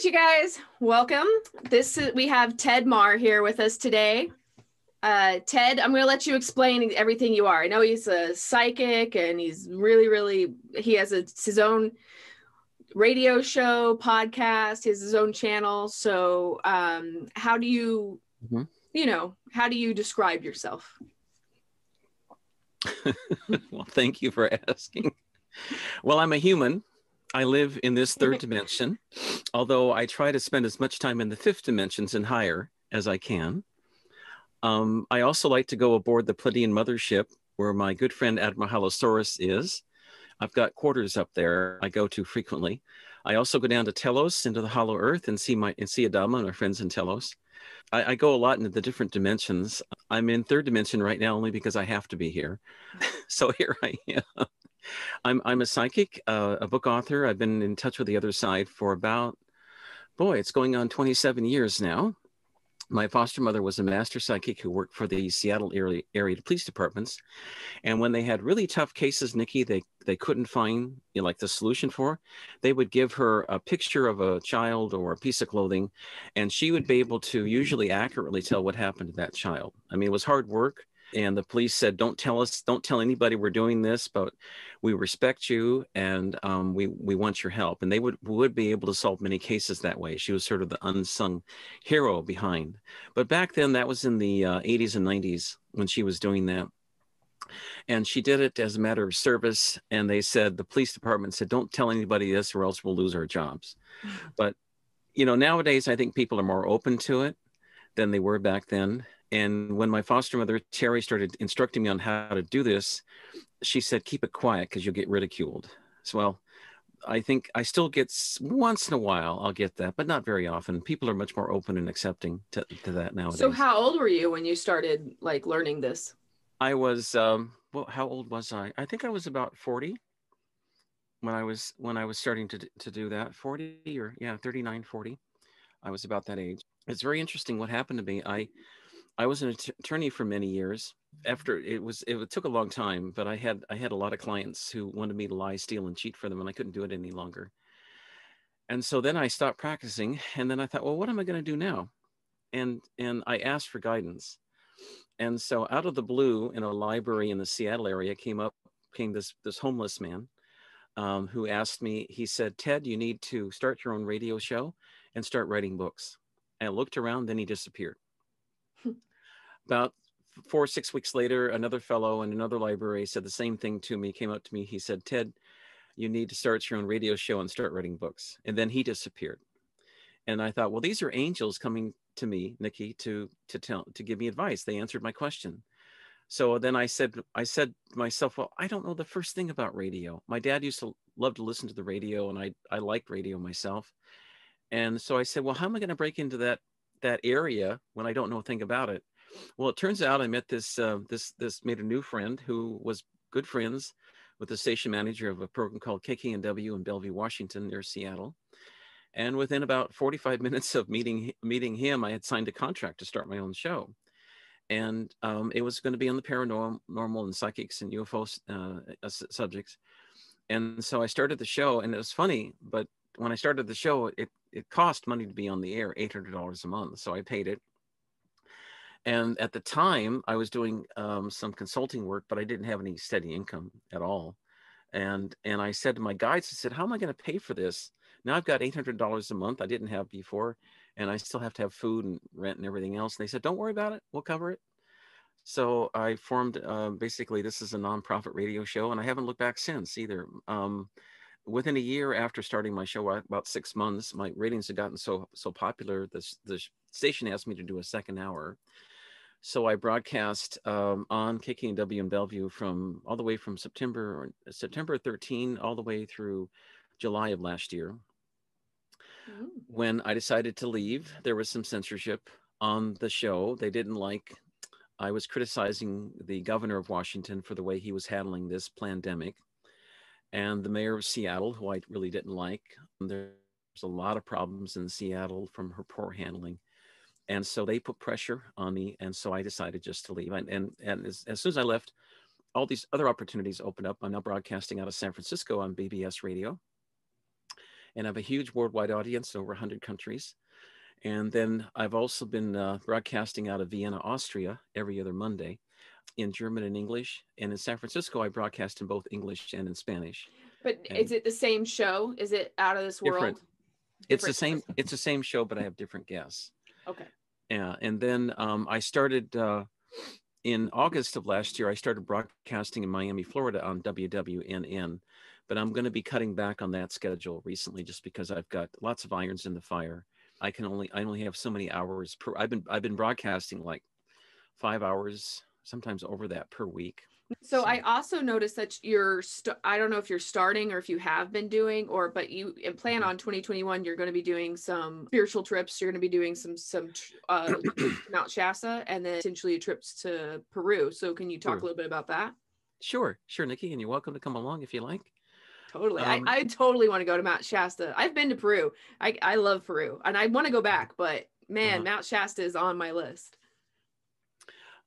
right, you guys, welcome. This is, we have Ted Mahr here with us today. Uh, Ted, I'm going to let you explain everything you are. I know he's a psychic and he's really, really, he has a, his own radio show, podcast, his, his own channel. So, um, how do you, mm-hmm. you know, how do you describe yourself? well, thank you for asking. Well, I'm a human I live in this third dimension, although I try to spend as much time in the fifth dimensions and higher as I can. Um, I also like to go aboard the Pleiadian mothership where my good friend Admiral Halosaurus is. I've got quarters up there I go to frequently. I also go down to Telos into the hollow earth and see my and see Adama and our friends in Telos. I, I, go a lot into the different dimensions. I'm in third dimension right now only because I have to be here. so here I am. I'm I'm a psychic, uh, a book author. I've been in touch with the other side for about, boy, it's going on 27 years now. My foster mother was a master psychic who worked for the Seattle area, area police departments, and when they had really tough cases, Nikki, they they couldn't find you know, like the solution for, they would give her a picture of a child or a piece of clothing, and she would be able to usually accurately tell what happened to that child. I mean, it was hard work, and the police said don't tell us don't tell anybody we're doing this but we respect you and um, we we want your help. And they would would be able to solve many cases that way. She was sort of the unsung hero behind. But back then that was in the uh, 80s and 90s when she was doing that. And she did it as a matter of service and they said the police department said don't tell anybody this or else we'll lose our jobs. Mm-hmm. but you know nowadays i think people are more open to it than they were back then and when my foster mother, Terry, started instructing me on how to do this, she said, keep it quiet because you'll get ridiculed. So, well, I think I still get once in a while, I'll get that, but not very often. People are much more open and accepting to, to that nowadays. So, how old were you when you started like learning this? I was, um, well, how old was I? I think I was about 40 when I was, when I was starting to, to do that 40 or yeah, 39, 40. I was about that age. It's very interesting what happened to me. I, I was an attorney for many years. After it was, it took a long time, but I had I had a lot of clients who wanted me to lie, steal, and cheat for them, and I couldn't do it any longer. And so then I stopped practicing, and then I thought, well, what am I going to do now? And and I asked for guidance. And so out of the blue, in a library in the Seattle area, came up came this this homeless man um, who asked me. He said, "Ted, you need to start your own radio show and start writing books." I looked around, then he disappeared. About four or six weeks later, another fellow in another library said the same thing to me, came up to me. He said, Ted, you need to start your own radio show and start writing books. And then he disappeared. And I thought, well, these are angels coming to me, Nikki, to to tell to give me advice. They answered my question. So then I said, I said to myself, well, I don't know the first thing about radio. My dad used to love to listen to the radio, and I I liked radio myself. And so I said, well, how am I going to break into that that area when I don't know a thing about it? Well, it turns out I met this uh, this this made a new friend who was good friends with the station manager of a program called KKNW in Bellevue, Washington, near Seattle. And within about 45 minutes of meeting meeting him, I had signed a contract to start my own show. And um, it was going to be on the paranormal and psychics and UFO uh, subjects. And so I started the show, and it was funny, but when I started the show, it it cost money to be on the air, $800 a month. So I paid it and at the time, I was doing um, some consulting work, but I didn't have any steady income at all. And and I said to my guides, I said, "How am I going to pay for this? Now I've got eight hundred dollars a month. I didn't have before, and I still have to have food and rent and everything else." And they said, "Don't worry about it. We'll cover it." So I formed uh, basically this is a nonprofit radio show, and I haven't looked back since either. Um, within a year after starting my show, about six months, my ratings had gotten so so popular. The the station asked me to do a second hour, so I broadcast um, on KKNW in Bellevue from all the way from September or September 13 all the way through July of last year. Ooh. When I decided to leave, there was some censorship on the show. They didn't like. I was criticizing the governor of Washington for the way he was handling this pandemic, and the mayor of Seattle, who I really didn't like. There's a lot of problems in Seattle from her poor handling and so they put pressure on me and so i decided just to leave and and, and as, as, soon as i left all these other opportunities opened up i'm now broadcasting out of san francisco on bbs radio and i have a huge worldwide audience in over 100 countries. And then I've also been uh, broadcasting out of Vienna, Austria, every other Monday in German and English. And in San Francisco, I broadcast in both English and in Spanish. But And- is it the same show? Is it out of this Different. world? It's the same. It's the same show, but I have different guests. Okay. Yeah, and then um, I started uh, in August of last year. I started broadcasting in Miami, Florida, on WWNN, but I'm going to be cutting back on that schedule recently, just because I've got lots of irons in the fire. I can only I only have so many hours per. I've been I've been broadcasting like five hours, sometimes over that per week. So I also noticed that you're, st- I don't know if you're starting or if you have been doing, or but you and plan Mhm. on 2021. You're going to be doing some spiritual trips. You're going to be doing some some uh, Mount Shasta and then potentially trips to Peru. So can you talk a little bit about that? Sure, sure, Nikki, and you're welcome to come along if you like. Totally. Um, I, I totally want to go to Mount Shasta. I've been to Peru. I, I love Peru and I want to go back, but man, Uh-huh. Mount Shasta is on my list.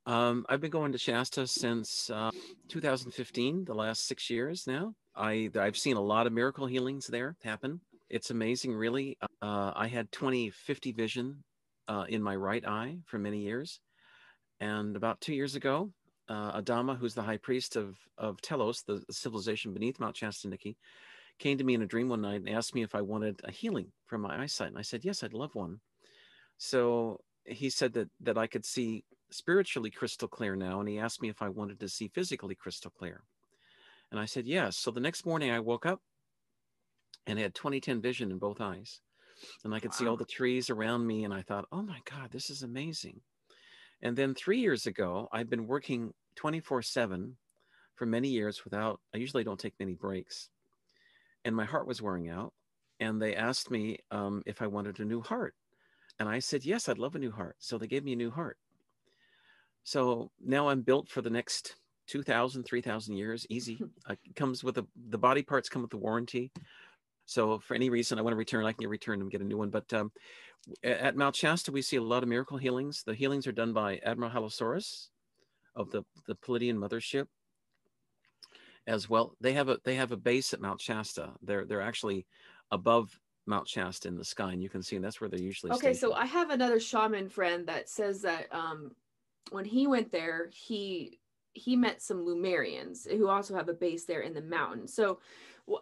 Um, I've been going to Shasta since uh, 2015, the last six years now. I I've seen a lot of miracle healings there happen. It's amazing, really. Uh, I had 20/50 vision uh, in my right eye for many years, and about two years ago, uh, Adama, who's the high priest of of Telos, the civilization beneath Mount Shasta, Nikki, came to me in a dream one night and asked me if I wanted a healing from my eyesight, and I said yes, I'd love one. So he said that that I could see spiritually crystal clear now and he asked me if i wanted to see physically crystal clear. And i said yes. So the next morning i woke up and had 2010 vision in both eyes and i could see all the trees around me and i thought oh my god this is amazing. And then three years ago i've been working 24 7 for many years without i usually don't take many breaks and my heart was wearing out and they asked me um, if i wanted a new heart. And i said yes i'd love a new heart. So they gave me a new heart so now I'm built for the next 2,000, 3,000 years, easy. Uh, it comes with a, the body parts come with the warranty. So for any reason I want to return, I can return and get a new one. But um, at Mount Shasta, we see a lot of miracle healings. The healings are done by Admiral Halosaurus of the, the Pleiadian mothership as well. They have a, they have a base at Mount Shasta. They're, they're actually above Mount Shasta in the sky and you can see, and that's where they're usually Okay, so. I have another shaman friend that says that um when he went there, he he met some Lemurians who also have a base there in the mountains. So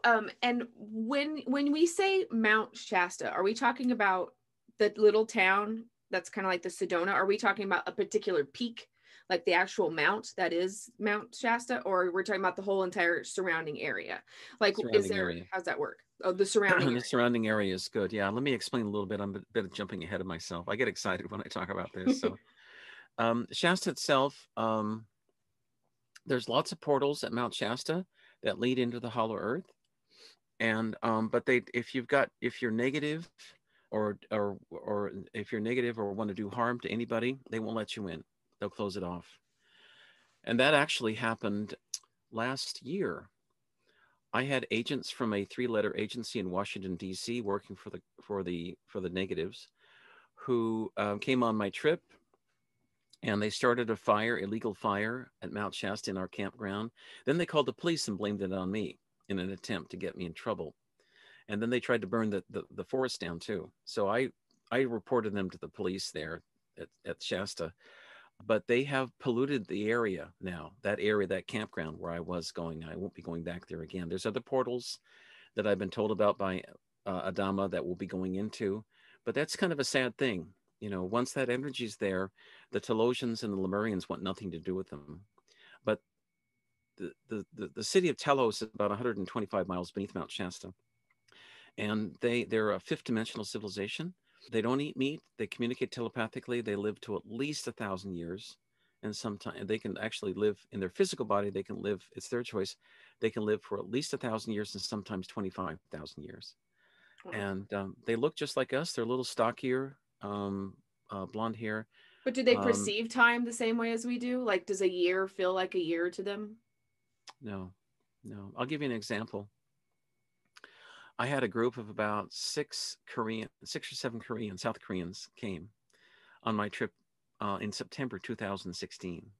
um and when when we say Mount Shasta, are we talking about the little town that's kind of like the Sedona? Are we talking about a particular peak? Like the actual mount that is Mount Shasta, or we're talking about the whole entire surrounding area? Like, is there area. how's that work? Oh, the surrounding. the area. surrounding area is good. Yeah, let me explain a little bit. I'm a bit of jumping ahead of myself. I get excited when I talk about this. So, um, Shasta itself, um, there's lots of portals at Mount Shasta that lead into the Hollow Earth, and um, but they, if you've got, if you're negative, or or or if you're negative or want to do harm to anybody, they won't let you in. They'll close it off, and that actually happened last year. I had agents from a three-letter agency in Washington D.C. working for the for the for the negatives, who um, came on my trip, and they started a fire, illegal fire at Mount Shasta in our campground. Then they called the police and blamed it on me in an attempt to get me in trouble, and then they tried to burn the the, the forest down too. So I I reported them to the police there at, at Shasta, but they have polluted the area now that area that campground where i was going. I won't be going back there again. There's other portals that i've been told about by uh, adama that we'll be going into. But that's kind of a sad thing. You know once that energy's there the telosians and the lemurians want nothing to do with them. But the, the, the, the city of telos is about 125 miles beneath mount shasta. And they they're a fifth dimensional civilization. They don't eat meat. They communicate telepathically. They live to at least a thousand years. And sometimes they can actually live in their physical body. They can live it's their choice. They can live for at least a thousand years and sometimes 25000 years. And um, they look just like us. They're a little stockier um, uh, blonde hair But do they Um, perceive time the same way as we do? Like, does a year feel like a year to them? no no i'll give you an example i had a group of about six korean six or seven korean south koreans came on my trip uh, in september 2016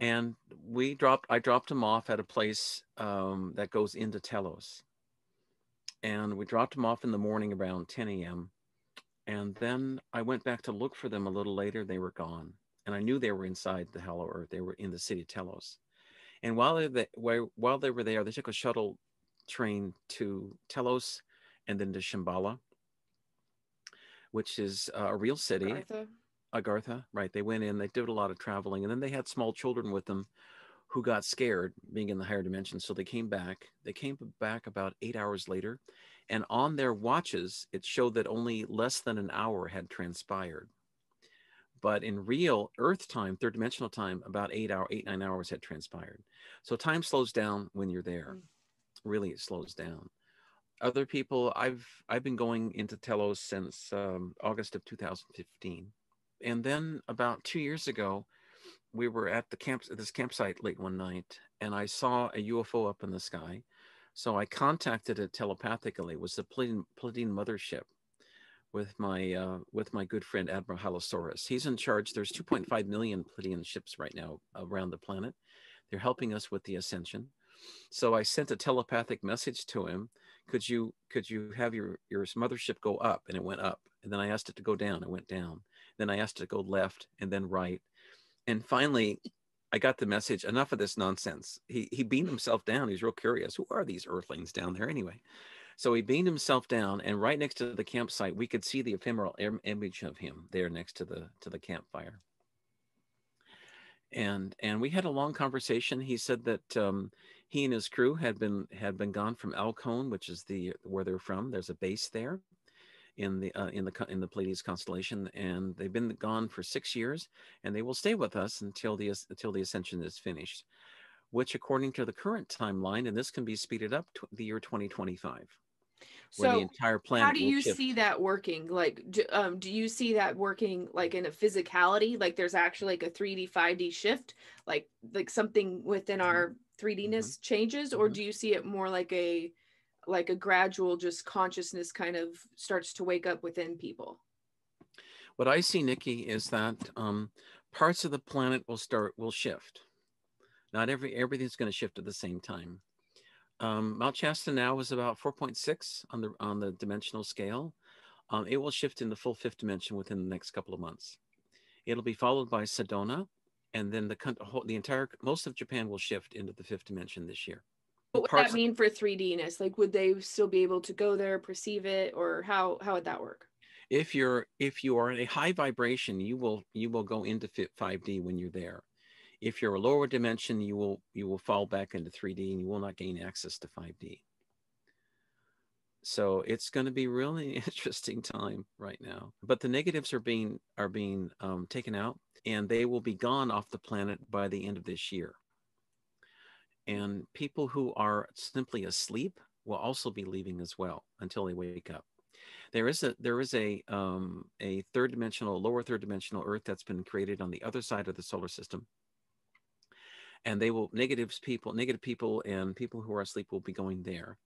and we dropped i dropped them off at a place um, that goes into telos and we dropped them off in the morning around 10 a.m. And then I went back to look for them a little later. They were gone. And I knew they were inside the Hollow Earth. They were in the city of Telos. And while they, while they were there, they took a shuttle train to Telos and then to Shambhala, which is uh, a real city. Agartha. Agartha, right. They went in, they did a lot of traveling, and then they had small children with them who got scared being in the higher dimension. So they came back. They came back about eight hours later and on their watches, it showed that only less than an hour had transpired. But in real Earth time, third dimensional time, about eight hour, eight, nine hours had transpired. So time slows down when you're there. Mm. Really, it slows down. Other people, I've I've been going into Telos since um, August of 2015, and then about two years ago, we were at the camp this campsite late one night, and I saw a UFO up in the sky so I contacted it telepathically. It was the Pleiadian, Pleiadian mothership with my uh, with my good friend Admiral Halosaurus. He's in charge. There's 2.5 million Pleiadian ships right now around the planet. They're helping us with the ascension. So I sent a telepathic message to him. Could you could you have your your mothership go up? And it went up. And then I asked it to go down. It went down. Then I asked it to go left and then right. And finally, I got the message. Enough of this nonsense. He he beamed himself down. He's real curious. Who are these Earthlings down there anyway? So he beamed himself down, and right next to the campsite, we could see the ephemeral Im- image of him there next to the to the campfire. And and we had a long conversation. He said that um, he and his crew had been had been gone from Alcyone, which is the where they're from. There's a base there, in the uh, in the in the Pleiades constellation, and they've been gone for six years, and they will stay with us until the until the ascension is finished, which according to the current timeline, and this can be speeded up to the year 2025. So the entire planet. How do you see that working? Like, do, um, do you see that working like in a physicality? Like, there's actually like a 3D, 5D shift, like like something within mm-hmm. our 3Dness mm-hmm. changes, or mm-hmm. do you see it more like a like a gradual just consciousness kind of starts to wake up within people. What i see nikki is that um, parts of the planet will start will shift. Not every everything's going to shift at the same time. Um, mount shasta now is about 4.6 on the on the dimensional scale. Um, it will shift in the full fifth dimension within the next couple of months. It'll be followed by sedona and then the the entire most of japan will shift into the fifth dimension this year what would that mean for 3Dness? Like, would they still be able to go there, perceive it, or how how would that work? If you're if you are in a high vibration, you will you will go into 5D when you're there. If you're a lower dimension, you will you will fall back into 3D and you will not gain access to 5D. So it's going to be really interesting time right now. But the negatives are being are being um, taken out, and they will be gone off the planet by the end of this year. And people who are simply asleep will also be leaving as well until they wake up. There is a there is a um, a third dimensional, lower third dimensional Earth that's been created on the other side of the solar system, and they will negatives people, negative people, and people who are asleep will be going there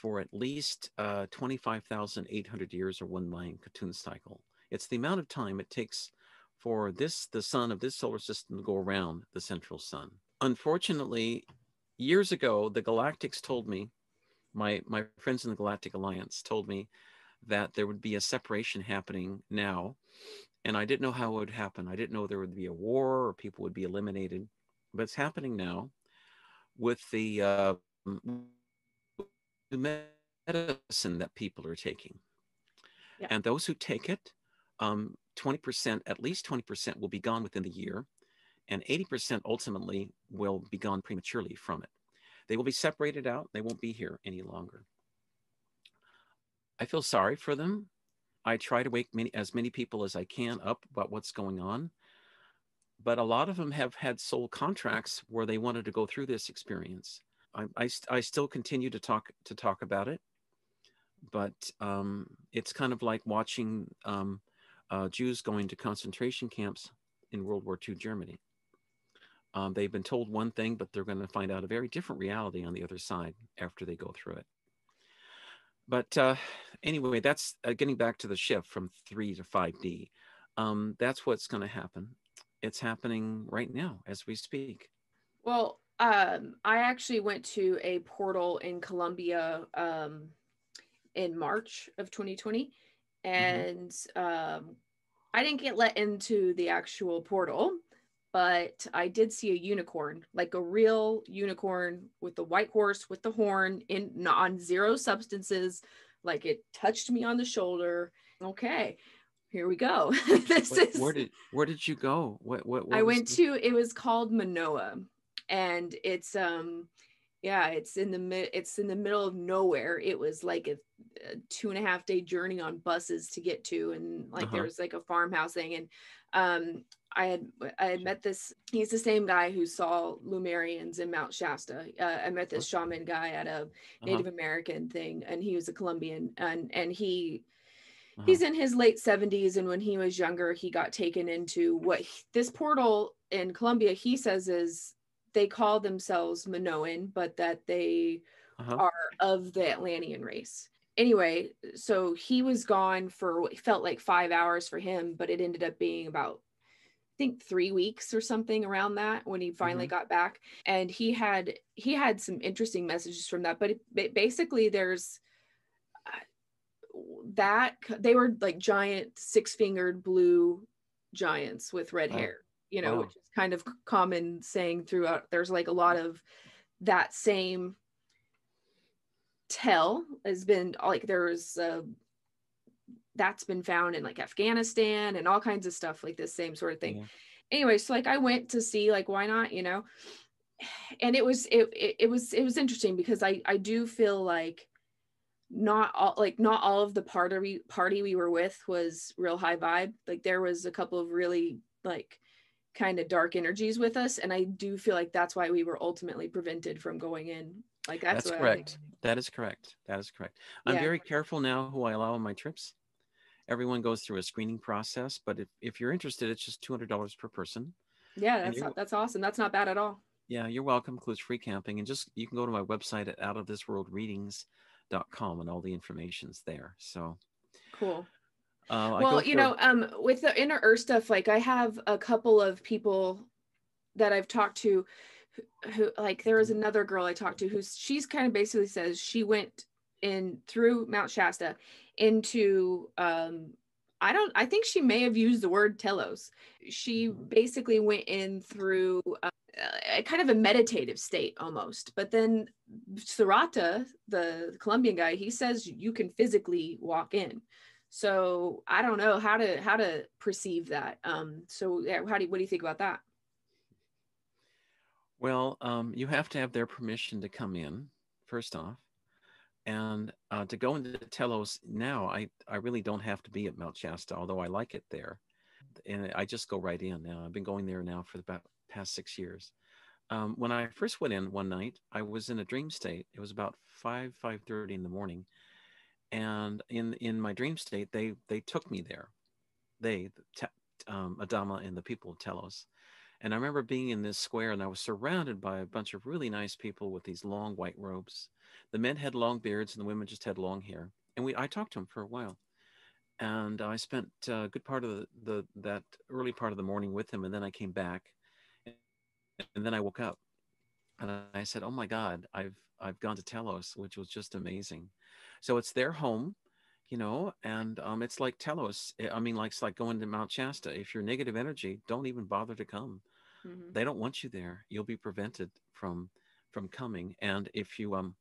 for at least uh, twenty five thousand eight hundred years or one million Khatun cycle. It's the amount of time it takes for this the sun of this solar system to go around the central sun. Unfortunately, years ago, the Galactics told me, my my friends in the Galactic Alliance told me that there would be a separation happening now, and I didn't know how it would happen. I didn't know there would be a war or people would be eliminated, but it's happening now with the uh, medicine that people are taking, yeah. and those who take it, um, 20%, at least 20% will be gone within the year and 80% ultimately will be gone prematurely from it. They will be separated out. They won't be here any longer. I feel sorry for them. I try to wake many, as many people as I can up about what's going on. But a lot of them have had soul contracts where they wanted to go through this experience. I, I, I still continue to talk to talk about it, but um, it's kind of like watching um, uh, Jews going to concentration camps in World War II Germany. Um, they've been told one thing, but they're going to find out a very different reality on the other side after they go through it. But uh, anyway, that's uh, getting back to the shift from 3 to 5D. Um, that's what's going to happen. It's happening right now as we speak. Well, um, I actually went to a portal in Colombia um, in March of 2020, and um, I didn't get let into the actual portal, but I did see a unicorn, like a real unicorn with the white horse with the horn in on zero substances. Like it touched me on the shoulder. Okay, here we go. this Where, is where did where did you go? What what? what I went the- to it was called Manoa and it's um yeah it's in the mid it's in the middle of nowhere it was like a, a two and a half day journey on buses to get to and like Uh-huh. there was like a farmhouse thing and um I had I had met this he's the same guy who saw Lemurians in Mount Shasta. Uh, I met this shaman guy at a Uh-huh, Native American thing and he was a Colombian and and he uh-huh. he's in his late 70s and when he was younger he got taken into what he- this portal in colombia he says is they call themselves minoan but that they Uh-huh. are of the atlantean race anyway so he was gone for what felt like five hours for him but it ended up being about think three weeks or something around that when he finally got back and he had he had some interesting messages from that but it, ba- basically there's that they were like giant six-fingered blue giants with red Wow. hair you know Wow. which is kind of common saying throughout there's like a lot of that same tell has been like there's uh that's been found in like afghanistan and all kinds of stuff like this same sort of thing Yeah. anyway so like i went to see like why not you know and it was it, it, it was it was interesting because i i do feel like not all like not all of the party party we were with was real high vibe like there was a couple of really like kind of dark energies with us and i do feel like that's why we were ultimately prevented from going in like that's, That's correct. That is correct. That is correct. I'm Yeah. very careful now who I allow on my trips. Everyone goes through a screening process, but if, if you're interested, it's just two hundred dollars per person. Yeah that's that's awesome that's not bad at all Yeah, you're welcome. Includes free camping, and just you can go to my website at outofthisworldreadings.com, and all the information's there. So, cool uh, well you know um with the inner earth stuff like i have a couple of people that i've talked to who, who like there was another girl i talked to who's she's kind of basically says she went in through mount shasta into um i don't i think she may have used the word telos. She basically went in through uh, a kind of a meditative state almost but then Sarata, the colombian guy he says you can physically walk in. So i don't know how to how to perceive that. Um so yeah, how do you, what do you think about that? Well, um, you have to have their permission to come in, first off. And uh, to go into Telos now, I, I really don't have to be at Mount Shasta, although I like it there. And I just go right in now. I've been going there now for about past six years. Um, when I first went in one night, I was in a dream state. It was about five five thirty in the morning, and in in my dream state, they they took me there. They, the te- um, Adama and the people of Telos, and I remember being in this square, and I was surrounded by a bunch of really nice people with these long white robes. The men had long beards, and the women just had long hair. And we I talked to them for a while, and I spent a good part of the, the that early part of the morning with them, and then I came back and then I woke up and I said, "Oh my God, I've I've gone to Telos, which was just amazing." So it's their home, you know, and um, it's like Telos. I mean, like it's like going to Mount Shasta. If you're negative energy, don't even bother to come. Mhm. They don't want you there. You'll be prevented from from coming. And if you um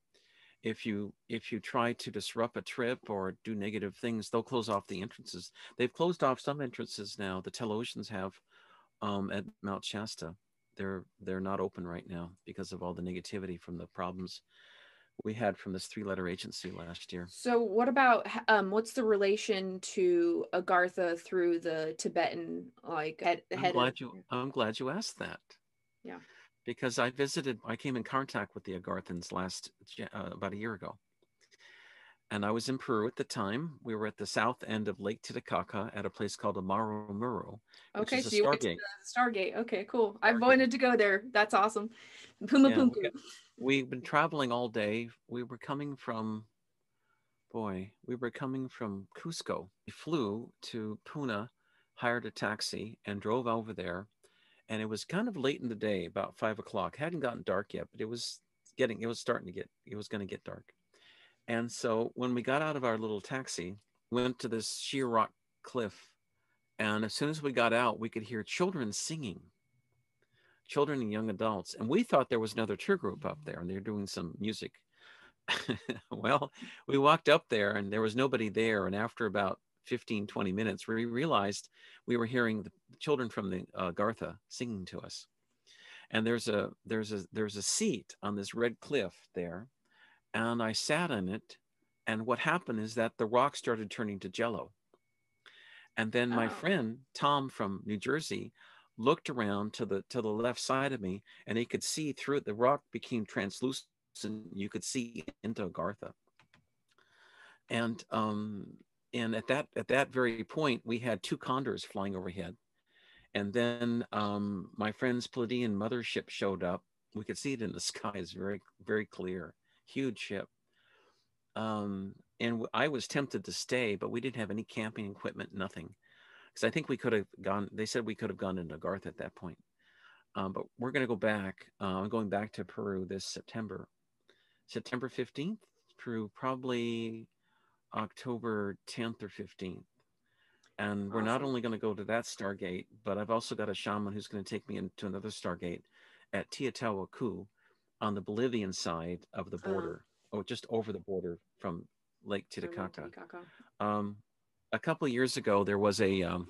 if you if you try to disrupt a trip or do negative things, they'll close off the entrances. They've closed off some entrances now. The Telosians have um, at Mount Shasta. They're they're not open right now because of all the negativity from the problems we had from this three-letter agency last year. so what about um what's the relation to agartha through the tibetan like head, I'm head glad of, you I'm glad you asked that. Yeah. Because I visited, I came in contact with the Agarthans last uh, about a year ago, and I was in Peru at the time. We were at the south end of Lake Titicaca at a place called Aramu Muru. which okay is a so you went to Stargate. the stargate okay cool i've wanted to go there that's awesome Puma Yeah, we Punku. got- We've been traveling all day. We were coming from, boy, we were coming from Cusco. We flew to Puno, hired a taxi, and drove over there. And it was kind of late in the day, about five o'clock. hadn't gotten dark yet, but it was getting, it was starting to get, it was going to get dark. And so when we got out of our little taxi, went to this sheer rock cliff. And as soon as we got out, we could hear children singing, children and young adults. And we thought there was another tour group up there and they're doing some music. well, we walked up there and there was nobody there. And after about 15, 20 minutes, we realized we were hearing the children from the uh, Gartha singing to us. And there's a there's a there's a seat on this red cliff there, and I sat in it. And what happened is that the rock started turning to jello. And then my oh. friend Tom from New Jersey looked around to the to the left side of me, and he could see through it. The rock became translucent. You could see into Gartha. And um, and at that at that very point, we had two condors flying overhead, and then um, my friend's Pleiadian mothership showed up. We could see it in the sky; it's very very clear, huge ship. Um, and I was tempted to stay, but we didn't have any camping equipment, nothing, because I think we could have gone. They said we could have gone into Garth at that point. Um, but we're going to go back. Uh, I'm going back to Peru this September, September 15th through probably October 10th or 15th. And we're not only going to go to that Stargate, but I've also got a shaman who's going to take me into another Stargate at Tiahuanaco on the Bolivian side of the uh-huh. border, uh, or just over the border from Lake Titicaca. Um, a couple of years ago, there was a um,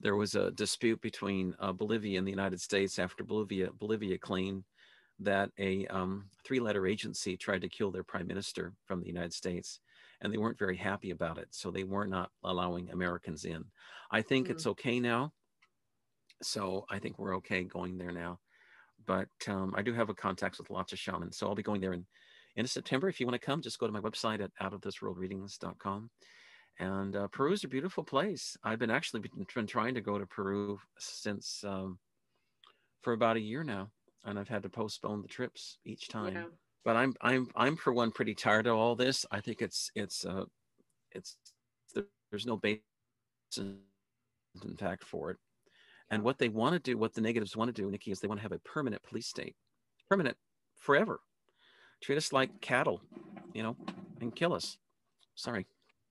there was a dispute between uh, Bolivia and the United States after Bolivia Bolivia claimed that a um, three-letter agency tried to kill their prime minister from the United States and they weren't very happy about it. So they were not allowing Americans in. I think mm-hmm. it's okay now. So I think we're okay going there now. But um, I do have a contacts with lots of shamans. So I'll be going there in, in September. If you want to come, just go to my website at outofthisworldreadings.com. And uh, Peru is a beautiful place. I've been actually been, been trying to go to Peru since um, for about a year now, and I've had to postpone the trips each time. Yeah but I'm I'm I'm for one pretty tired of all this. I think it's it's uh it's there's no basis in fact for it. And what they want to do, what the negatives want to do, Nikki, is they want to have a permanent police state, permanent, forever. Treat us like cattle, you know, and kill us. Sorry.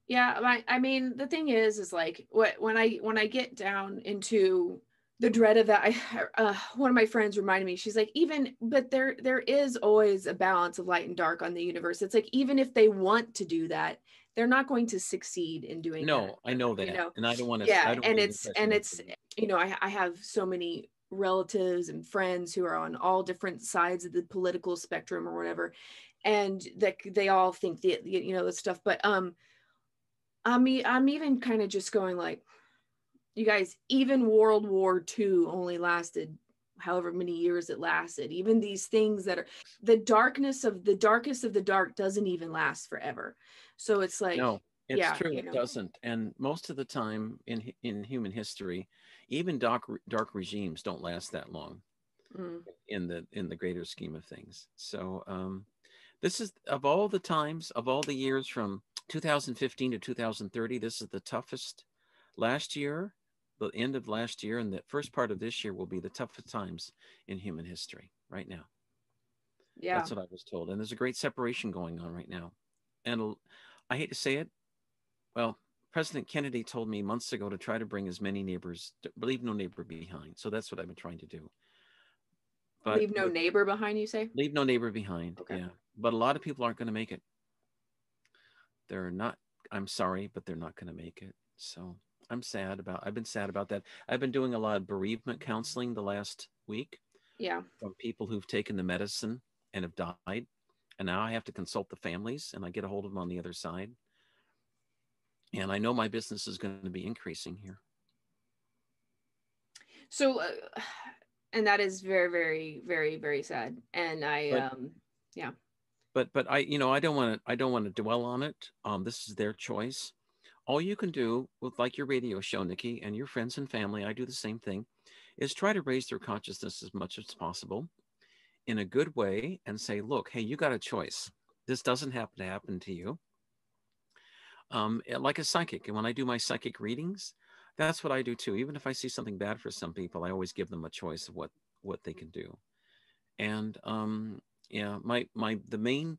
Yeah, I, I mean, the thing is, is like what when I when I get down into the dread of that i uh, one of my friends reminded me she's like even but there there is always a balance of light and dark on the universe it's like even if they want to do that they're not going to succeed in doing no that, i know that you know? and i don't want to yeah and it's and it's you know I, I have so many relatives and friends who are on all different sides of the political spectrum or whatever and that they all think the you know the stuff but um i mean i'm even kind of just going like you guys, even World War II only lasted however many years it lasted. Even these things that are the darkness of the darkest of the dark doesn't even last forever. So it's like no, it's yeah, true, it know. doesn't. And most of the time in in human history, even dark dark regimes don't last that long mm. in the in the greater scheme of things. So um, this is of all the times of all the years from 2015 to 2030. This is the toughest. Last year the end of last year and the first part of this year will be the toughest times in human history right now. Yeah. That's what I was told. And there's a great separation going on right now. And I hate to say it. Well, President Kennedy told me months ago to try to bring as many neighbors, leave no neighbor behind. So that's what I've been trying to do. But leave no neighbor behind, you say? Leave no neighbor behind. Okay. Yeah. But a lot of people aren't going to make it. They're not, I'm sorry, but they're not going to make it. So I'm sad about. I've been sad about that. I've been doing a lot of bereavement counseling the last week. Yeah. From people who've taken the medicine and have died, and now I have to consult the families, and I get a hold of them on the other side. And I know my business is going to be increasing here. So, uh, and that is very, very, very, very sad. And I, but, um, yeah. But but I, you know, I don't want to. I don't want to dwell on it. Um, this is their choice all you can do with like your radio show, Nikki, and your friends and family, I do the same thing, is try to raise their consciousness as much as possible in a good way and say, look, hey, you got a choice. This doesn't happen to happen to you. Um, eh, like a psychic. And when I do my psychic readings, that's what I do too. Even if I see something bad for some people, I always give them a choice of what what they can do. And um, yeah, my my the main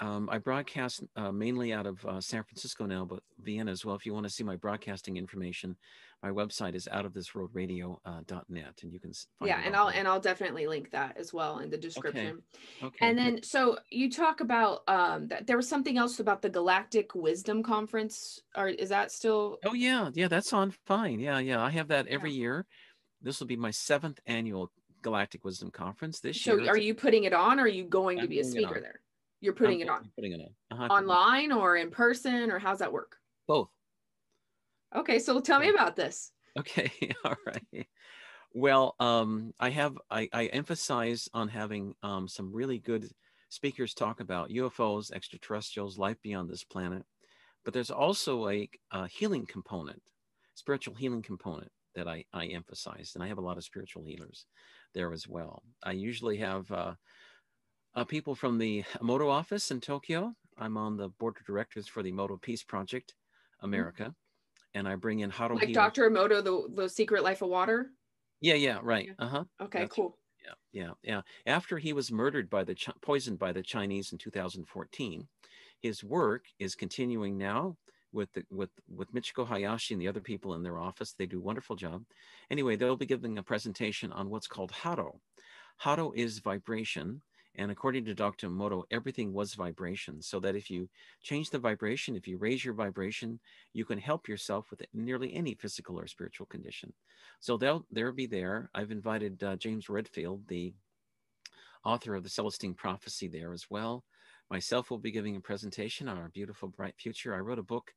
um, I broadcast uh, mainly out of uh, San Francisco now, but Vienna as well. If you want to see my broadcasting information, my website is outofthisworldradio.net, uh, and you can yeah, and I'll there. and I'll definitely link that as well in the description. Okay. okay. And then, so you talk about um, that there was something else about the Galactic Wisdom Conference, or is that still? Oh yeah, yeah, that's on fine. Yeah, yeah, I have that every yeah. year. This will be my seventh annual Galactic Wisdom Conference this so year. So, are you putting it on, or are you going I'm to be a speaker there? You're putting I'm it on. Putting it on. Uh-huh. Online or in person, or how's that work? Both. Okay, so tell me about this. Okay, all right. Well, um, I have I, I emphasize on having um, some really good speakers talk about UFOs, extraterrestrials, life beyond this planet. But there's also a, a healing component, spiritual healing component that I, I emphasize, and I have a lot of spiritual healers there as well. I usually have uh, uh, people from the Emoto office in Tokyo. I'm on the board of directors for the Emoto Peace Project America, mm-hmm. and I bring in Hado. Like Dr. Emoto, the the Secret Life of Water. Yeah, yeah, right. Uh huh. Okay, That's, cool. Yeah, yeah, yeah. After he was murdered by the poisoned by the Chinese in 2014, his work is continuing now with the, with with Michiko Hayashi and the other people in their office. They do a wonderful job. Anyway, they'll be giving a presentation on what's called Hado. Hado is vibration, and according to Dr. Emoto, everything was vibration. So that if you change the vibration, if you raise your vibration, you can help yourself with nearly any physical or spiritual condition. So they'll they'll be there. I've invited uh, James Redfield, the author of the Celestine Prophecy, there as well. Myself will be giving a presentation on our beautiful bright future. I wrote a book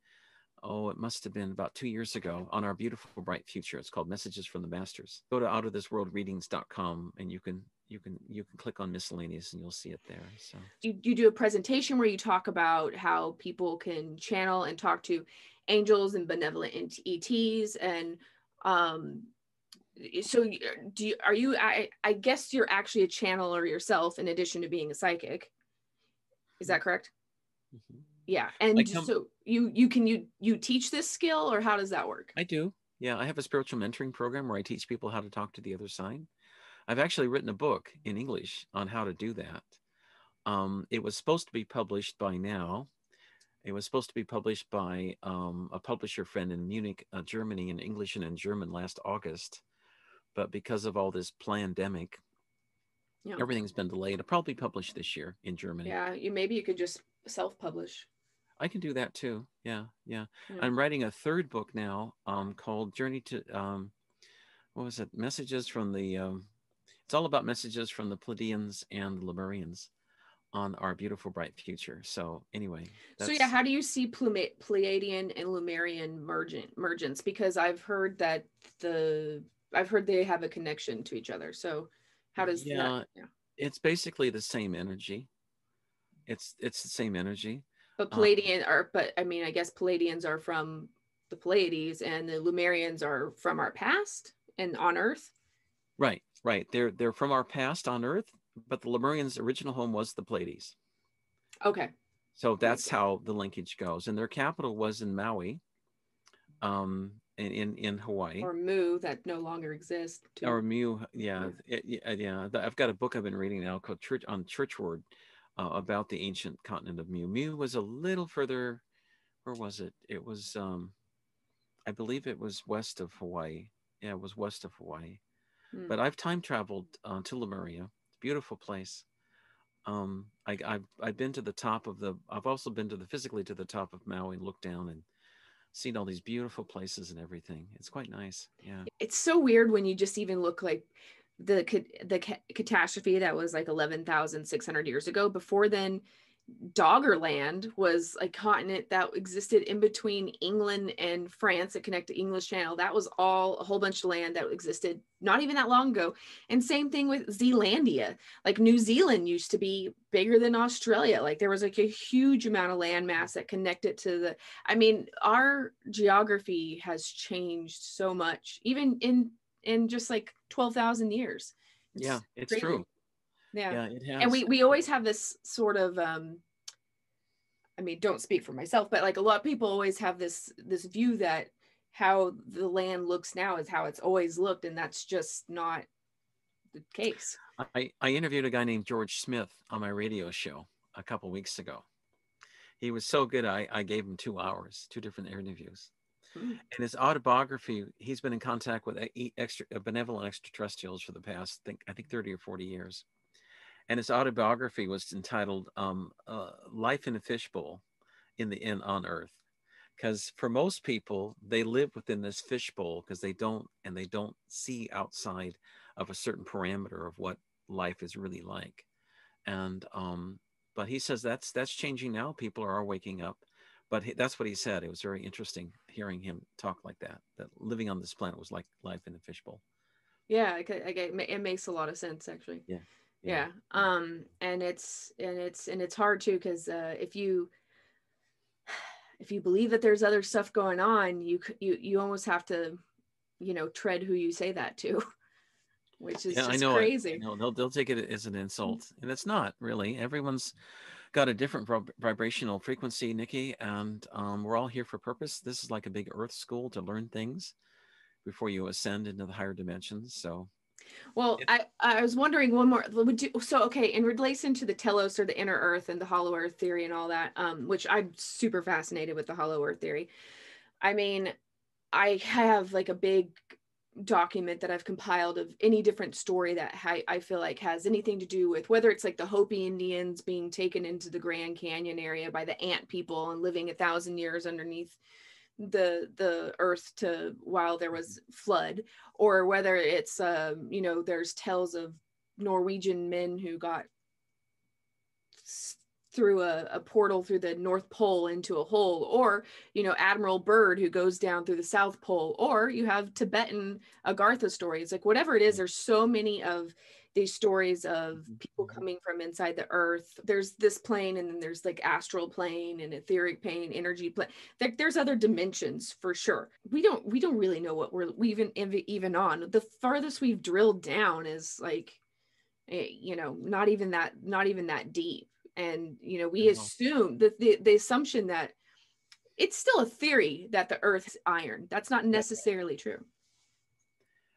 oh, it must have been about two years ago on our beautiful bright future. It's called Messages from the Masters. Go to outofthisworldreadings.com and you can you can you can click on miscellaneous and you'll see it there. So you, you do a presentation where you talk about how people can channel and talk to angels and benevolent ETs and um so do you are you I, I guess you're actually a channeler yourself in addition to being a psychic is that correct mm-hmm yeah and come, so you you can you you teach this skill or how does that work? I do. Yeah i have a spiritual mentoring program where i teach people how to talk to the other side. I've actually written a book in english on how to do that. Um, it was supposed to be published by now. It was supposed to be published by um, a publisher friend in munich uh, germany in english and in german last august. But because of all this pandemic yeah. everything's been delayed. It'll probably publish this year in germany. Yeah you maybe you could just self-publish I can do that too. Yeah, yeah. yeah. I'm writing a third book now um, called Journey to um, what was it? Messages from the. Um, it's all about messages from the Pleiadians and the Lemurians on our beautiful bright future. So anyway. So yeah, how do you see Pleiadian and Lemurian mergent mergence? Because I've heard that the I've heard they have a connection to each other. So how does yeah, that, yeah. it's basically the same energy. It's it's the same energy. But um, Pleiadian um, are, but I mean, I guess Pleiadians are from the Pleiades, and the Lemurians are from our past and on Earth. Right, right. They're they're from our past on Earth, but the Lemurians' original home was the Pleiades. Okay. So that's how the linkage goes, and their capital was in Maui, um, in in, in Hawaii. Or Mu, that no longer exists. Too. Or Mu, yeah, yeah. It, yeah. I've got a book I've been reading now called Church on Churchward uh, about the ancient continent of Mu. Mu was a little further, where was it? It was, um, I believe it was west of Hawaii. Yeah, it was west of Hawaii. Mm. But I've time traveled uh, to Lemuria. A beautiful place. Um, I, have I've been to the top of the. I've also been to the physically to the top of Maui and looked down and seen all these beautiful places and everything. It's quite nice. Yeah. It's so weird when you just even look like the the catastrophe that was like 11,600 years ago. Before then, Doggerland was a continent that existed in between England and France that connected English Channel. That was all a whole bunch of land that existed not even that long ago. And same thing with Zealandia. Like New Zealand used to be bigger than Australia. Like there was like a huge amount of land mass that connected to the I mean, our geography has changed so much. Even in in just like 12,000 years. It's yeah, it's crazy. true. Yeah. yeah it has. And we, we always have this sort of, um, I mean, don't speak for myself, but like a lot of people always have this, this view that how the land looks now is how it's always looked. And that's just not the case. I, I interviewed a guy named George Smith on my radio show a couple weeks ago. He was so good, I, I gave him two hours, two different interviews. Mm. In his autobiography, he's been in contact with extra, benevolent extraterrestrials for the past, think, I think, 30 or 40 years. And his autobiography was entitled um, uh, "Life in a Fishbowl in the Inn on Earth." Because for most people, they live within this fishbowl because they don't and they don't see outside of a certain parameter of what life is really like. And um, but he says that's that's changing now. People are waking up but he, that's what he said. It was very interesting hearing him talk like that. That living on this planet was like life in a fishbowl. Yeah, I, I, it makes a lot of sense actually. Yeah. Yeah. yeah. Um, and it's and it's and it's hard too because uh, if you if you believe that there's other stuff going on, you you you almost have to, you know, tread who you say that to, which is yeah, just I know crazy. I know. They'll they'll take it as an insult, and it's not really. Everyone's got a different vibrational frequency, Nikki, and um, we're all here for purpose. This is like a big Earth school to learn things before you ascend into the higher dimensions. So, well, I I was wondering one more. Would you so okay in relation to the telos or the inner Earth and the Hollow Earth theory and all that, um, which I'm super fascinated with the Hollow Earth theory. I mean, I have like a big document that I've compiled of any different story that I, I feel like has anything to do with whether it's like the Hopi Indians being taken into the Grand Canyon area by the ant people and living a thousand years underneath the the earth to while there was flood or whether it's um you know there's tales of Norwegian men who got through a, a, portal through the North Pole into a hole, or you know Admiral Byrd who goes down through the South Pole, or you have Tibetan Agartha stories. Like whatever it is, there's so many of these stories of mm-hmm. people mm-hmm. coming from inside the earth. There's this plane, and then there's like astral plane and etheric plane, energy plane. There, there's other dimensions for sure. We don't we don't really know what we're we even even on. The farthest we've drilled down is like eh, you know not even that not even that deep and you know we assume that the, the assumption that it's still a theory that the earth's iron. That's not necessarily true.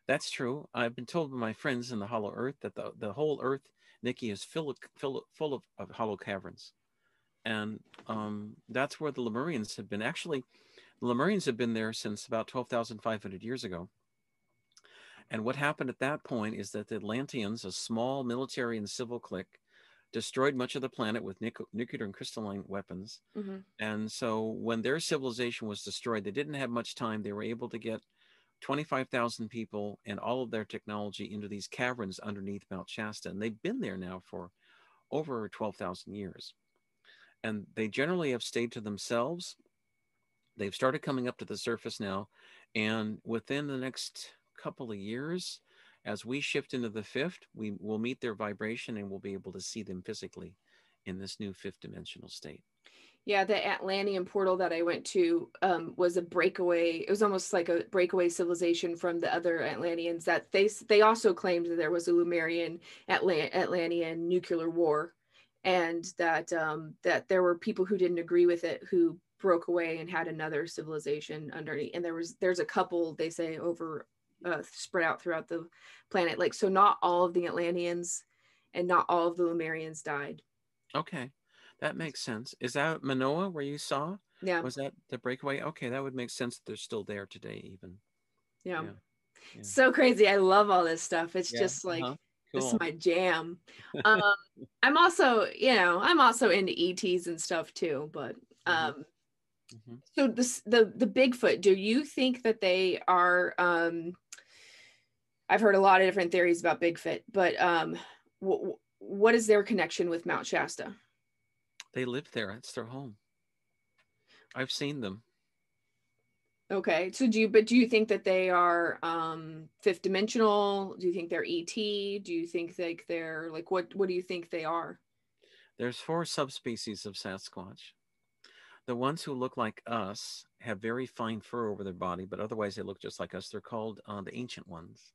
That's true. I've been told by my friends in the hollow earth that the, the whole earth nikki is full of, full, full of, of hollow caverns. And um, that's where the lemurians have been. Actually the lemurians have been there since about 12500 years ago. And what happened at that point is that the atlanteans a small military and civil clique destroyed much of the planet with nuclear and crystalline weapons. Mm-hmm. And so when their civilization was destroyed, they didn't have much time. They were able to get 25,000 people and all of their technology into these caverns underneath Mount Shasta. And they've been there now for over 12,000 years. And they generally have stayed to themselves. They've started coming up to the surface now. And within the next couple of years, as we shift into the fifth, we will meet their vibration and we'll be able to see them physically in this new fifth dimensional state. Yeah, the Atlantean portal that I went to um, was a breakaway. It was almost like a breakaway civilization from the other Atlanteans. That they they also claimed that there was a Lemurian Atlant- Atlantean nuclear war, and that um, that there were people who didn't agree with it who broke away and had another civilization underneath. And there was there's a couple they say over uh, spread out throughout the planet. Like, so not all of the Atlanteans and not all of the Lemurians died. Okay, that makes sense. Is that Manoa where you saw? Yeah. Was that the breakaway? Okay, that would make sense. They're still there today, even. Yeah. yeah. yeah. So crazy. I love all this stuff. It's yeah. just like, uh-huh. cool. this is my jam. um, I'm also, you know, I'm also into ETs and stuff too, but mm-hmm. um, mm-hmm. so this the the Bigfoot, do you think that they are um I've heard a lot of different theories about Bigfoot, but um, w- what is their connection with Mount Shasta? They live there. It's their home. I've seen them. Okay. So do you, but do you think that they are um, fifth dimensional? Do you think they're ET? Do you think like they're like, what, what do you think they are? There's four subspecies of Sasquatch. The ones who look like us have very fine fur over their body, but otherwise they look just like us. They're called uh, the ancient ones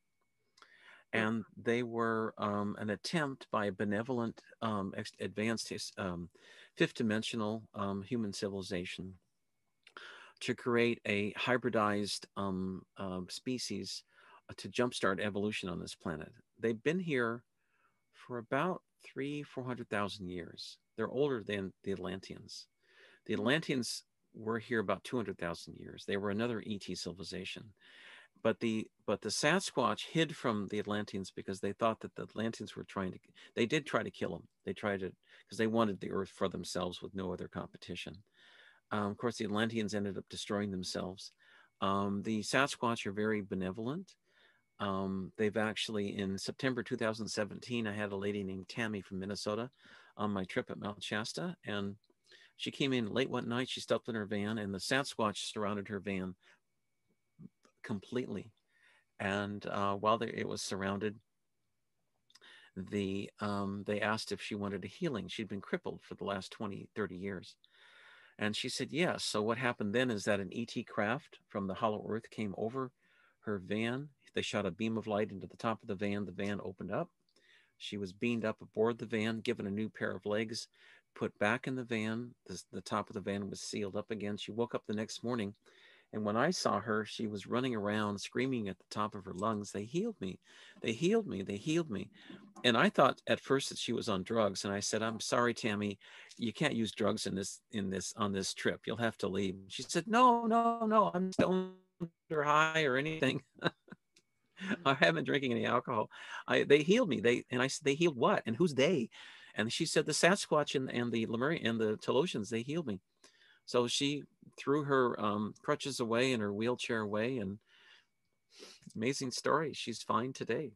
and they were um, an attempt by a benevolent, um, advanced um, fifth dimensional um, human civilization to create a hybridized um, species uh, to jumpstart evolution on this planet. They've been here for about three, 400,000 years. They're older than the Atlanteans. The Atlanteans were here about 200,000 years. They were another ET civilization. But the but the Sasquatch hid from the Atlanteans because they thought that the Atlanteans were trying to they did try to kill them. They tried to because they wanted the earth for themselves with no other competition. Um, of course, the Atlanteans ended up destroying themselves. Um, the Sasquatch are very benevolent. Um, they've actually, in September 2017, I had a lady named Tammy from Minnesota on my trip at Mount Shasta, and she came in late one night. She stopped in her van, and the Sasquatch surrounded her van completely. And uh, while they, it was surrounded, the um, they asked if she wanted a healing. She'd been crippled for the last 20, 30 years. And she said yes. So what happened then is that an ET craft from the Hollow Earth came over her van. They shot a beam of light into the top of the van. The van opened up. She was beamed up aboard the van, given a new pair of legs, put back in the van. The, the top of the van was sealed up again. She woke up the next morning and when I saw her, she was running around screaming at the top of her lungs, They healed me. They healed me. They healed me. And I thought at first that she was on drugs. And I said, I'm sorry, Tammy, you can't use drugs in this, in this, on this trip. You'll have to leave. She said, No, no, no, I'm still under high or anything. I haven't drinking any alcohol. I, they healed me. They and I said, they healed what? And who's they? And she said the Sasquatch and, and the Lemurian and the Telosians, they healed me. So she threw her um, crutches away and her wheelchair away, and amazing story. She's fine today.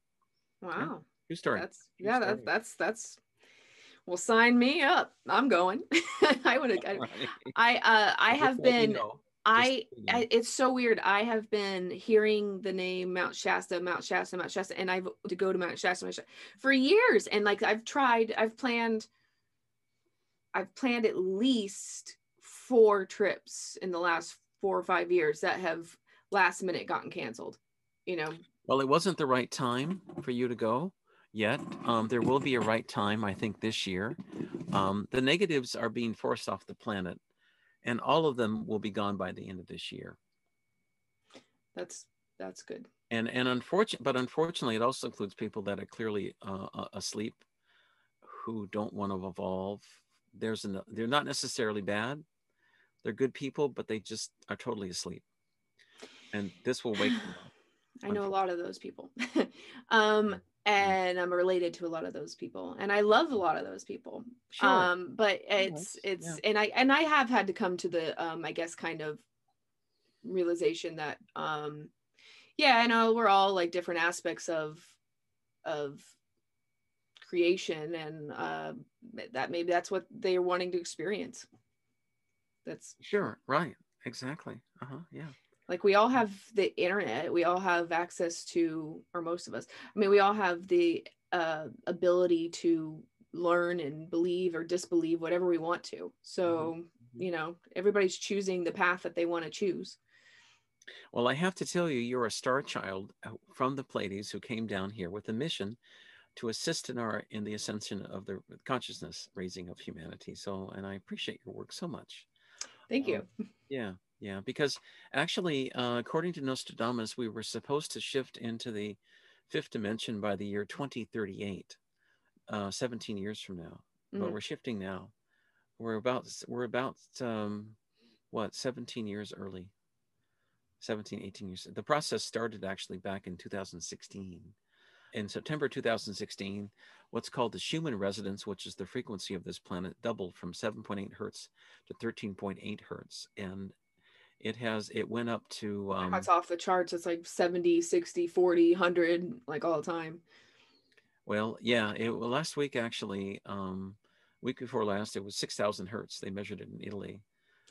Wow, yeah, true story. That's true yeah, story. that's that's that's. Well, sign me up. I'm going. I would have. I, I uh I have been. I, I, it's so weird. I have been hearing the name Mount Shasta, Mount Shasta, Mount Shasta, and I've to go to Mount Shasta, Mount Shasta for years. And like I've tried, I've planned, I've planned at least four trips in the last four or five years that have last minute gotten canceled you know? Well it wasn't the right time for you to go yet. Um, there will be a right time i think this year. Um, the negatives are being forced off the planet and all of them will be gone by the end of this year. That's that's good. And and unfortunate but unfortunately it also includes people that are clearly uh, asleep who don't want to evolve. There's an they're not necessarily bad they're good people, but they just are totally asleep. And this will wake them up. I know a lot of those people. um, and I'm related to a lot of those people. And I love a lot of those people. Sure. Um, but it's it's yeah. and I and I have had to come to the um, I guess kind of realization that um yeah, I know we're all like different aspects of of creation and uh that maybe that's what they're wanting to experience that's sure, right. Exactly. Uh-huh. Yeah. Like we all have the internet, we all have access to, or most of us, I mean, we all have the uh, ability to learn and believe or disbelieve whatever we want to. So, mm-hmm. you know, everybody's choosing the path that they want to choose. Well, I have to tell you, you're a star child uh, from the Pleiades who came down here with a mission to assist in our in the ascension of the consciousness raising of humanity. So, and I appreciate your work so much. Thank you. Um, yeah, yeah. Because actually, uh, according to Nostradamus, we were supposed to shift into the fifth dimension by the year 2038, uh, 17 years from now. Mm-hmm. But we're shifting now. We're about we're about um, what 17 years early. 17, 18 years. The process started actually back in 2016. In September 2016, what's called the Schumann resonance, which is the frequency of this planet, doubled from 7.8 hertz to 13.8 hertz. And it has, it went up to. Um, That's off the charts. It's like 70, 60, 40, 100, like all the time. Well, yeah. It, well, last week, actually, um, week before last, it was 6,000 hertz. They measured it in Italy.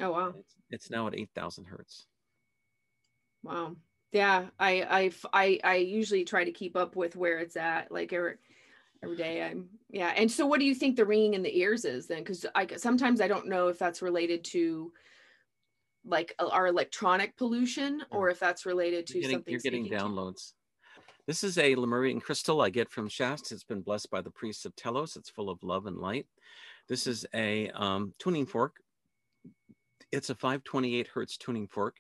Oh, wow. It's, it's now at 8,000 hertz. Wow. Yeah, I, I, I, I usually try to keep up with where it's at. Like every, every day, I'm yeah. And so, what do you think the ringing in the ears is then? Because I sometimes I don't know if that's related to like our electronic pollution or if that's related to you're getting, something. You're getting downloads. This is a Lemurian crystal I get from Shasta. It's been blessed by the priests of Telos. It's full of love and light. This is a um, tuning fork. It's a 528 hertz tuning fork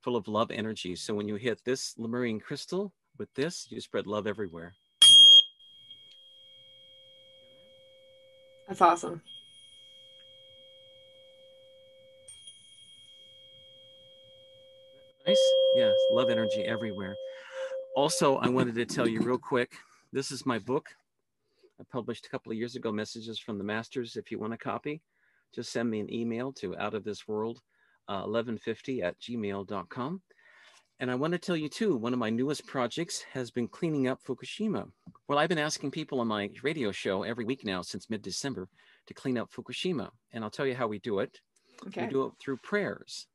full of love energy. So when you hit this Lemurian crystal with this, you spread love everywhere. That's awesome. Nice. Yes, love energy everywhere. Also, I wanted to tell you real quick this is my book. I published a couple of years ago messages from the masters. If you want a copy, just send me an email to out of this world uh, 1150 at gmail.com. And I want to tell you too, one of my newest projects has been cleaning up Fukushima. Well, I've been asking people on my radio show every week now since mid December to clean up Fukushima. And I'll tell you how we do it. Okay. We do it through prayers.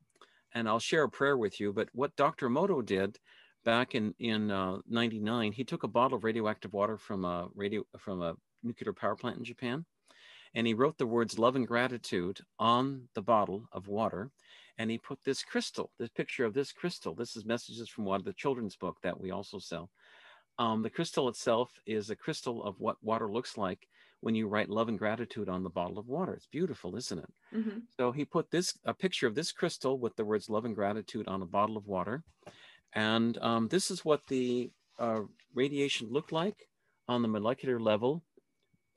And I'll share a prayer with you. But what Dr. Emoto did back in, in uh, 99, he took a bottle of radioactive water from a, radio, from a nuclear power plant in Japan. And he wrote the words love and gratitude on the bottle of water and he put this crystal, this picture of this crystal. This is messages from one of the children's book that we also sell. Um, the crystal itself is a crystal of what water looks like when you write love and gratitude on the bottle of water. It's beautiful, isn't it? Mm-hmm. So he put this a picture of this crystal with the words love and gratitude on a bottle of water, and um, this is what the uh, radiation looked like on the molecular level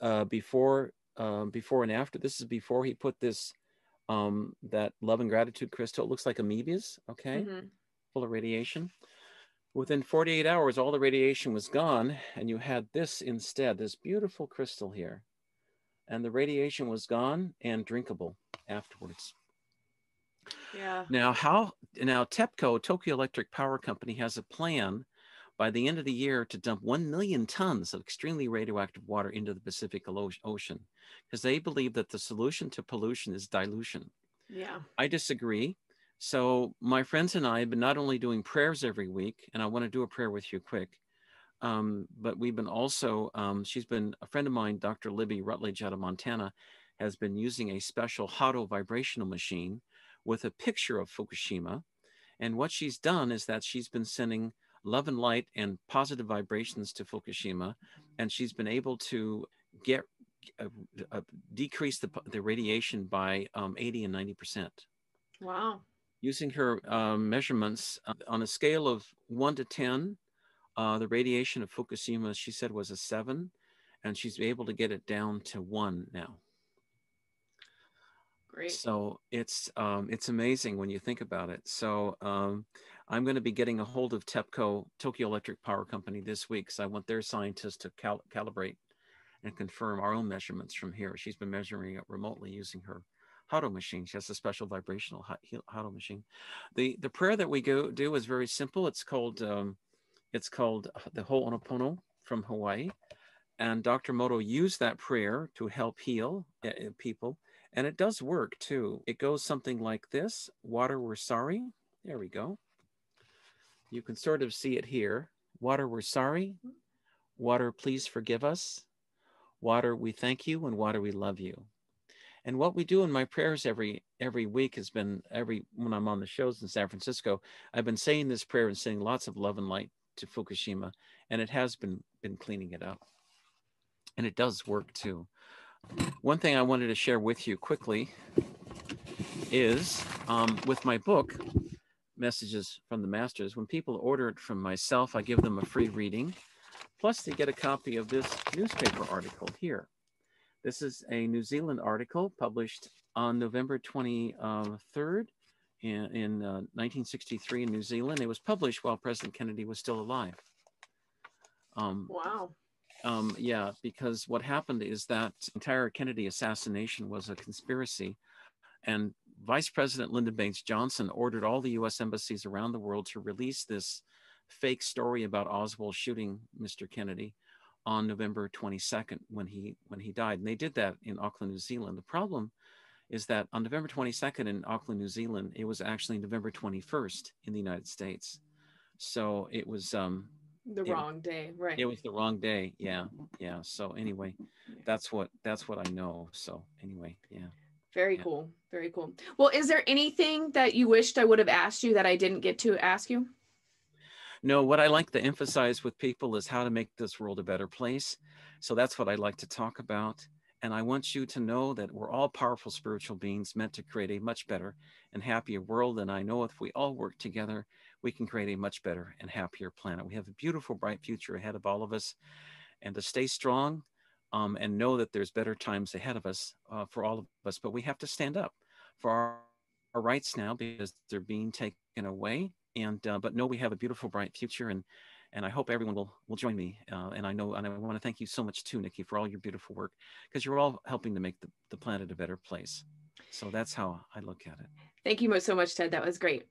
uh, before uh, before and after. This is before he put this um, that love and gratitude crystal. It looks like amoebas, okay, mm-hmm. full of radiation. Within 48 hours, all the radiation was gone, and you had this instead, this beautiful crystal here. And the radiation was gone and drinkable afterwards. Yeah. Now, how now TEPCO, Tokyo Electric Power Company, has a plan by the end of the year to dump 1 million tons of extremely radioactive water into the Pacific Ocean because they believe that the solution to pollution is dilution. Yeah. I disagree. So my friends and I have been not only doing prayers every week, and I want to do a prayer with you quick, um, but we've been also, um, she's been a friend of mine, Dr. Libby Rutledge out of Montana, has been using a special Hado vibrational machine with a picture of Fukushima. And what she's done is that she's been sending love and light and positive vibrations to Fukushima, and she's been able to get uh, uh, decrease the, the radiation by um, 80 and 90 percent. Wow. Using her um, measurements uh, on a scale of one to 10, uh, the radiation of Fukushima, she said, was a seven, and she's able to get it down to one now. Great. So it's um, it's amazing when you think about it. So um, I'm going to be getting a hold of TEPCO, Tokyo Electric Power Company, this week because I want their scientists to cal- calibrate and confirm our own measurements from here. She's been measuring it remotely using her Hado machine. She has a special vibrational Hado machine. The the prayer that we go do is very simple. It's called um, it's called the Ho'oponopono from Hawaii, and Dr. Emoto used that prayer to help heal uh, people, and it does work too. It goes something like this: Water, we're sorry. There we go. You can sort of see it here. Water, we're sorry. Water, please forgive us. Water, we thank you, and water, we love you. And what we do in my prayers every every week has been every when I'm on the shows in San Francisco, I've been saying this prayer and sending lots of love and light to Fukushima, and it has been been cleaning it up. And it does work too. One thing I wanted to share with you quickly is um, with my book, messages from the masters. When people order it from myself, I give them a free reading. Plus, they get a copy of this newspaper article here. This is a New Zealand article published on November 23rd in, in uh, 1963 in New Zealand. It was published while President Kennedy was still alive. Um, wow. Um, yeah, because what happened is that entire Kennedy assassination was a conspiracy, and Vice President Lyndon Baines Johnson ordered all the US embassies around the world to release this fake story about Oswald shooting Mr. Kennedy on November 22nd when he when he died. And they did that in Auckland, New Zealand. The problem is that on November 22nd in Auckland, New Zealand, it was actually November 21st in the United States. So it was um the it, wrong day, right? It was the wrong day. Yeah. Yeah. So anyway, that's what that's what I know. So anyway, yeah. Very yeah. cool. Very cool. Well, is there anything that you wished I would have asked you that I didn't get to ask you? No, what I like to emphasize with people is how to make this world a better place. So that's what I like to talk about. And I want you to know that we're all powerful spiritual beings meant to create a much better and happier world. And I know if we all work together, we can create a much better and happier planet. We have a beautiful, bright future ahead of all of us. And to stay strong, um, and know that there's better times ahead of us uh, for all of us. But we have to stand up for our, our rights now because they're being taken away and uh, but no, we have a beautiful, bright future, and and I hope everyone will will join me. Uh, and I know, and I want to thank you so much too, Nikki, for all your beautiful work, because you're all helping to make the, the planet a better place. So that's how I look at it. Thank you so much, Ted. That was great.